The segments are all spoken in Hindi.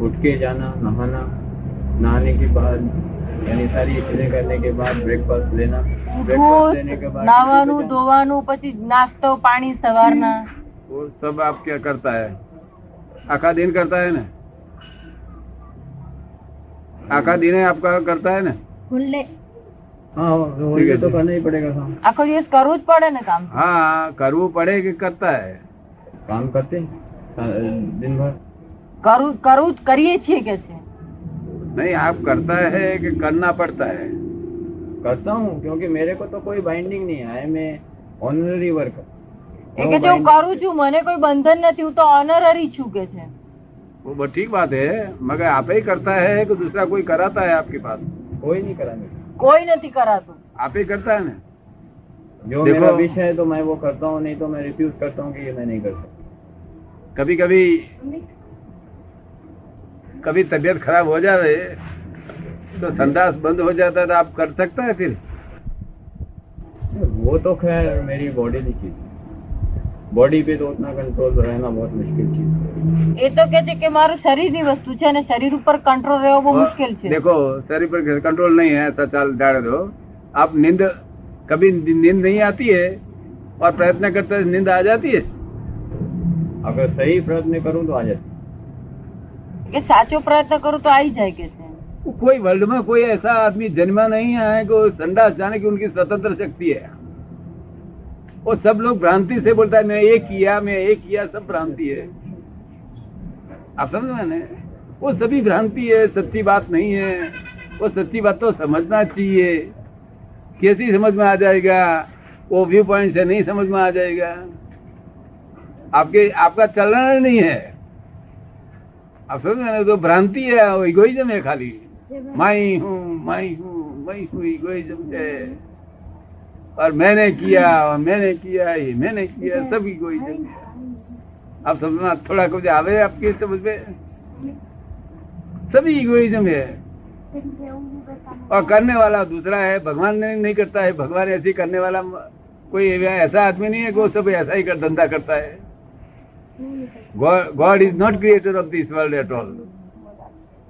उठ के जाना नहाना नहाने के बाद यानी सारी चीजें करने के बाद ब्रेकफास्ट लेना ब्रेकफास्ट लेने के ઉઠવું बाद નાવાનું ધોવાનું પછી નાસ્તો પાણી સવારના वो सब आप क्या करता है आखा दिन करता है ना आखा दिन है आपका करता है ना ખુલ્લે हाँ वो ये तो करना ही पड़ेगा काम આખો દિવસ કરવું જ પડે ને કામ हाँ करवो पड़े कि करता है काम करते हैं, सा- दिन भर કરવું કરવું જ કરીએ છીએ કે છે नहीं आप करता है कि करना पड़ता है करता हूँ क्योंकि मेरे को तो कोई बाइंडिंग नहीं है मैं ऑनररी वर्क એ કે છે હું કરું છું મને કોઈ બંધન નથી હું તો ઓનરરી છું કે છે वो बहुत ठीक बात है मगर आप ही करता है कि दूसरा कोई कराता है आपके पास कोई नहीं करा मेरे કોઈ નથી કરાતું आप ही करता है ना जो देखो- मेरा विष है तो मैं वो करता हूँ नहीं तो मैं रिफ्यूज करता हूँ कि ये मैं नहीं कर सकता कभी कभी कभी तबीयत खराब हो जाए तो संदास बंद हो जाता है तो आप कर सकता है फिर वो तो खैर मेरी बॉडी की चीज बॉडी पे तो उतना कंट्रोल रहना बहुत मुश्किल चीज है એ તો કે છે કે મારું શરીરની વસ્તુ છે અને શરીર ઉપર કંટ્રોલ રહેવો બહુ મુશ્કેલ છે देखो शरीर पर कंट्रोल नहीं है तो चल जाने दो आप नींद कभी नींद नहीं आती है और प्रयत्न करते हैं नींद आ जाती है अगर सही प्रयत्न करूँ तो आ जाती કે સાચો પ્રયત્ન કરું તો આવી જાય કે છે कोई वर्ल्ड में कोई ऐसा आदमी जन्मा नहीं है कि वो संडास जाने की उनकी स्वतंत्र शक्ति है वो सब लोग भ्रांति से बोलता है मैं ये किया मैं ये किया सब भ्रांति है आप समझ मैंने वो सभी भ्रांति है सच्ची बात नहीं है वो सच्ची बात तो समझना चाहिए कैसी समझ में आ जाएगा वो व्यू पॉइंट से नहीं समझ में आ जाएगा आपके आपका चलना नहीं है समझ मैंने तो भ्रांति है, वो इगोइज्म है खाली। मैं हूँ मैं हूँ मैं हूँ इगोइज्म है। और मैंने किया, और मैंने किया, ये मैंने किया, सब इगोइज्म है। आप समझना, थोड़ा कुछ आवे आपकी समझ में? सभी इगोइज्म है। और करने वाला दूसरा है, भगवान ने नहीं करता है, भगवान ऐसे करने वाला कोई ऐसा आदमी नहीं है कि वो सब ऐसा ही कर, धंधा करता है। God, God is not creator of this world at all.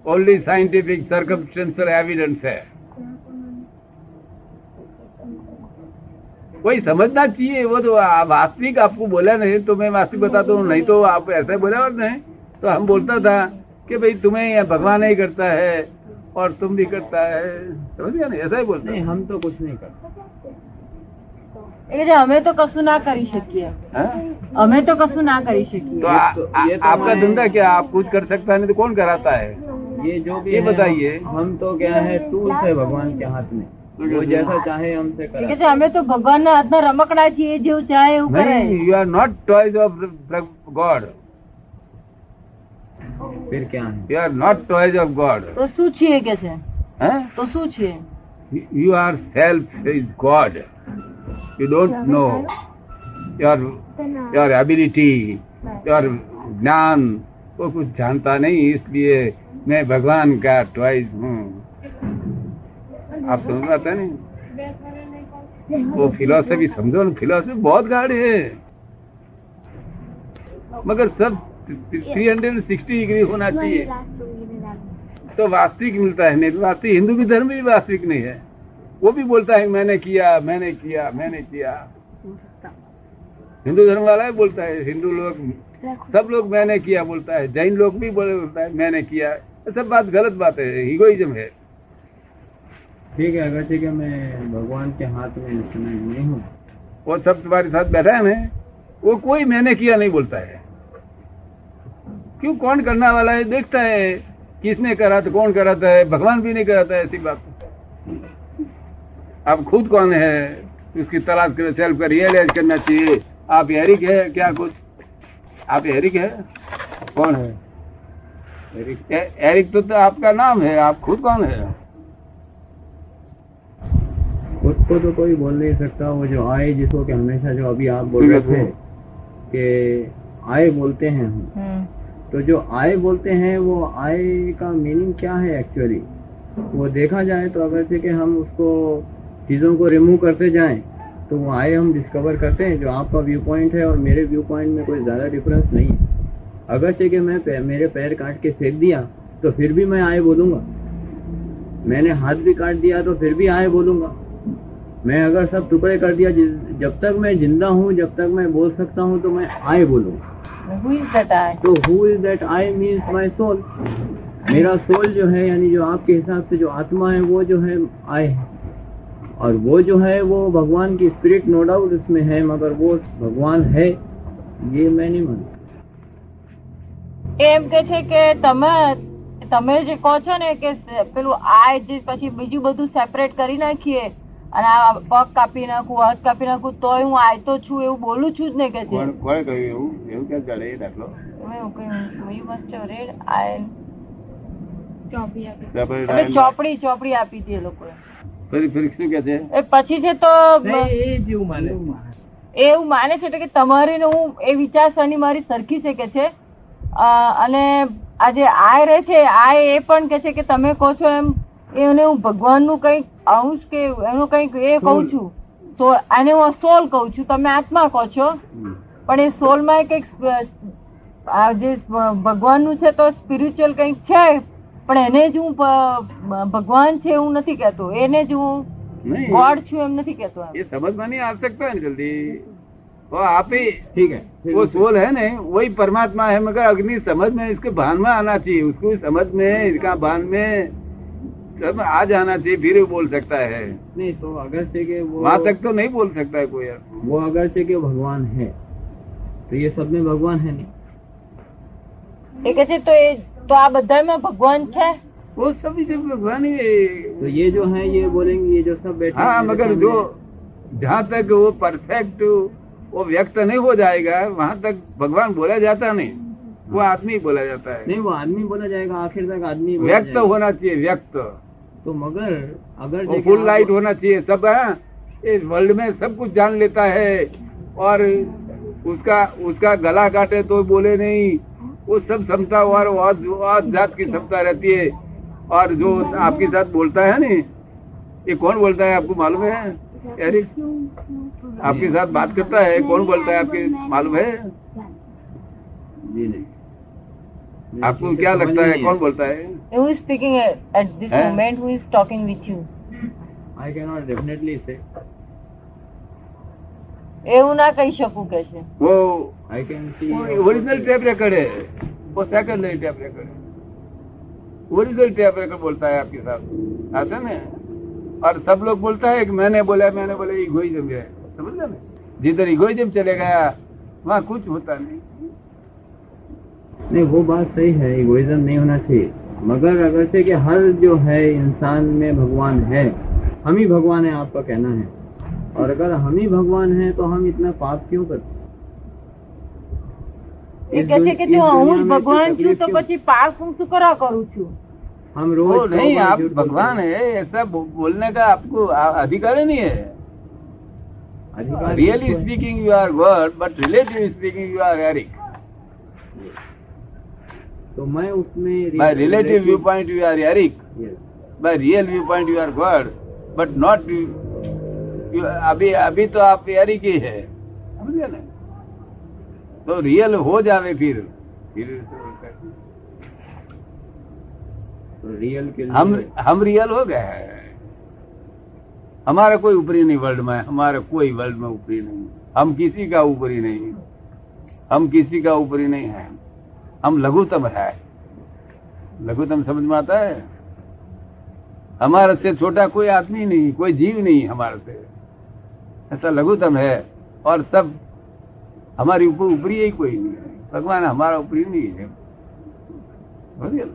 Only scientific circumstantial evidence है कोई समझना चाहिए वो तो वास्तविक आपको बोला नहीं तो मैं वास्तविक बताता हूँ नहीं तो आप ऐसे बोला और नहीं। तो हम बोलता था कि भाई तुम्हें ये भगवान ही करता है और तुम भी करता है। समझ गया ना? ऐसा ही बोलता। हम तो कुछ नहीं करते। એ કે છે અમે તો કશું ના કરી શકીએ हाँ? અમે તો કશું ના કરી શકીએ तो आ, ये तो- आ, ये तो आपका मैं- धंधा क्या आप कुछ कर सकता है नहीं तो कौन कराता है ये जो भी ये है, बताइए। हम तो क्या है टूल्स है भगवान के हाथ में वो जैसा चाहे हमसे એ કે करा છે અમે તો ભગવાનના હાથના રમકડા છીએ જેવું ચાહે એવું કરે नहीं you are not toys of God फिर क्या है you are not toys of God તો શું છીએ કે છે તો શું છે you are self is God you don't know your your ability your ज्ञान वो कुछ जानता नहीं इसलिए मैं भगवान का टॉयज हूँ। आप समझ में आता नहीं? वो फिलोसफी समझो ना फिलोसफी बहुत गाढ़ी है। मगर सब थ्री हंड्रेड सिक्सटी डिग्री होना चाहिए। तो वास्तविक मिलता है नहीं तो वास्तविक हिंदू भी धर्म भी वास्तविक नहीं है। वो भी बोलता है मैंने किया मैंने किया मैंने किया। हिंदू धर्म वाला भी बोलता है हिंदू लोग सब लोग मैंने किया बोलता है जैन लोग भी बोले बोलता है मैंने किया। ये सब बात गलत बात है ईगोइज्म है। ठीक है अगर ठीक है मैं भगवान के हाथ में नहीं हूँ। वो सब तुम्हारे साथ बैठा है ना वो कोई मैंने किया नहीं बोलता है। क्यों कौन करना वाला है? देखता है किसने करा तो कौन कराता है? भगवान भी नहीं कराता है ऐसी बात। आप खुद कौन है? उसकी तलाश करें सेल्फ का रियलाइज़ करना चाहिए। आप एरिक है क्या कुछ? आप एरिक है? कौन है? एरिक ए- एरिक तो, तो आपका नाम है। आप खुद कौन है? खुद को तो कोई बोल नहीं सकता। वो जो आए जिसको कि हमेशा जो अभी आप बोल रहे थे कि आए बोलते हैं हम। हम्म, तो जो आए बोलते हैं वो आए का मीनिंग क्या है एक्चुअली वो देखा जाए तो अगर से कि हम उसको चीज़ों को रिमूव करते जाएँ तो वो आए हम डिस्कवर करते हैं जो आपका व्यू पॉइंट है और मेरे व्यू पॉइंट में कोई ज़्यादा डिफरेंस नहीं है। अगर से कि मैं पै- मेरे पैर काट के फेंक दिया तो फिर भी मैं आए बोलूँगा। मैंने हाथ भी काट दिया तो फिर भी आए बोलूँगा। मैं अगर सब टुकड़े कर दिया जब तक मैं ज़िंदा हूँ जब तक मैं बोल सकता हूँ तो मैं आए बोलूँगा? तो who is that I means my soul मेरा सोल जो है यानी जो आपके हिसाब से जो आत्मा है वो जो है आई है। और वो जो है वो भगवान की स्पिरिट नो डाउट उसमें है मगर वो भगवान है ये मैं नहीं मानता એમ કે છે કે તમે તમે જે કહો છો ને કે પેલું આ જે પછી બીજું બધું સેપરેટ કરી નાખીએ અને આ પગ કાપી નાખું હાથ કાપી નાખું તોય હું આયતો છું એવું બોલું છું જ ને કે છે કોણ કોણે કહ્યું એવું એવું ક્યાં ચાલે એ દાખલો એવું કહ્યું you must have read. I- આપણે એટલે ચોપડી ચોપડી આપી હતી એ લોકોએ ફરી ફરી શું કે છે? એ પછી છે તો એ જેવું માને. એવું માને. છે કે તમારી ને હું એ વિચારસરણી મારી સરખી છે કે છે? અને આ જે આય રહે છે આય એ પણ કે છે કે તમે કહો છો એમ એને હું ભગવાનનું કંઈક અંશ કે એનું કંઈક એ કહું છું. તો આને હું સોલ કહું છું. તમે આત્મા કહો છો. પણ એ સોલમાં કંઈક આ જે ભગવાનનું છે તો સ્પિરિચ્યુઅલ કંઈક છે પણ એને જ હું પ- ભગવાન છે એવું નથી કહેતો એને જ હું नहीं ગોડ છું એમ નથી કહેતો એમ. ये समझ में नहीं आ सकता है ना जल्दी वो आप ही ठीक है फिर वो सोल है ना वही परमात्मा है मगर अग्नि समझ में इसके भान में आना चाहिए उसको समझ में इसका भान में सब आ जाना चाहिए फिर वो बोल सकता है नहीं तो अगर से कि वो वहां तक तो नहीं बोल सकता है कोई यार वो अगर से कि भगवान है तो ये सब में भगवान है नहीं એ કે છે तो आप बदल में भगवान है वो सभी जो भगवान ही तो ये जो है ये बोलेंगे ये जो सब बैठे हाँ मगर जो जहाँ तक वो परफेक्ट वो व्यक्त नहीं हो जाएगा वहाँ तक भगवान बोला जाता नहीं। वो हाँ। आदमी बोला जाता है। नहीं वो आदमी बोला जाएगा आखिर तक आदमी व्यक्त होना चाहिए व्यक्त। तो मगर अगर वो फुल लाइट होना चाहिए सब है इस वर्ल्ड में सब कुछ जान लेता है। और उसका उसका गला काटे तो बोले नहीं। वो सब क्षमता और जात की क्षमता रहती है। और जो आपके साथ बोलता है ना ये कौन बोलता है आपको मालूम है? एरिक आपके साथ बात करता है कौन बोलता है आपके मालूम है? जी नहीं। आपको क्या लगता है कौन बोलता है? Who is speaking at, at this moment who is talking with you? I can not definitely say એવું ના કહી શકું કે છે वो I can see original tape record है वो सेकंड टेप रिकॉर्ड है ओरिजिनल टेप रिकॉर्ड बोलता है आपके साथ आता है ना और सब लोग बोलता है कि मैंने बोला मैंने बोला इगोइज्म है समझ गए ना जिधर इगोइज्म चले गया वहाँ कुछ होता नहीं नहीं वो बात सही है इगोइज्म नहीं होना चाहिए मगर अगर से कि हर जो है इंसान में भगवान है हम ही भगवान है आपका कहना है और अगर हम ही भगवान है तो हम इतना पाप क्यों करते એ इस કે છે दुनि- કે इस જો હું दुनिया જ में ભગવાન कोई છું તો तकलीफ પછી પાપ હું શું કરવા કરું છું क्यों? हम वो रोज नहीं सौ बार आप झूठ बोलते भगवान हैं। है ऐसा बो- बोलने का आपको आ- अधिकार ही नहीं है अधिकार रियली किसको है? Speaking you are word but relative speaking you are Eric तो मैं उसमें by relative view point you are Eric Yes. By real view point you are God but not अभी अभी तो आप तैयारी की है। समझे ना? तो रियल हो जावे फिर। फिर तो रियल के लिए हम हम रियल हो गए हैं। हमारा कोई ऊपरी नहीं वर्ल्ड में हमारा कोई वर्ल्ड में ऊपरी नहीं। हम किसी का ऊपरी नहीं। हम किसी का ऊपरी नहीं है। हम लघुतम है। लघुतम समझ में आता है? हमारे से छोटा कोई आदमी नहीं कोई जीव नहीं हमारे से। ऐसा लघुतम है और सब हमारी ऊपर ऊपरी ही कोई नहीं है भगवान हमारा ऊपरी नहीं है समझ गए?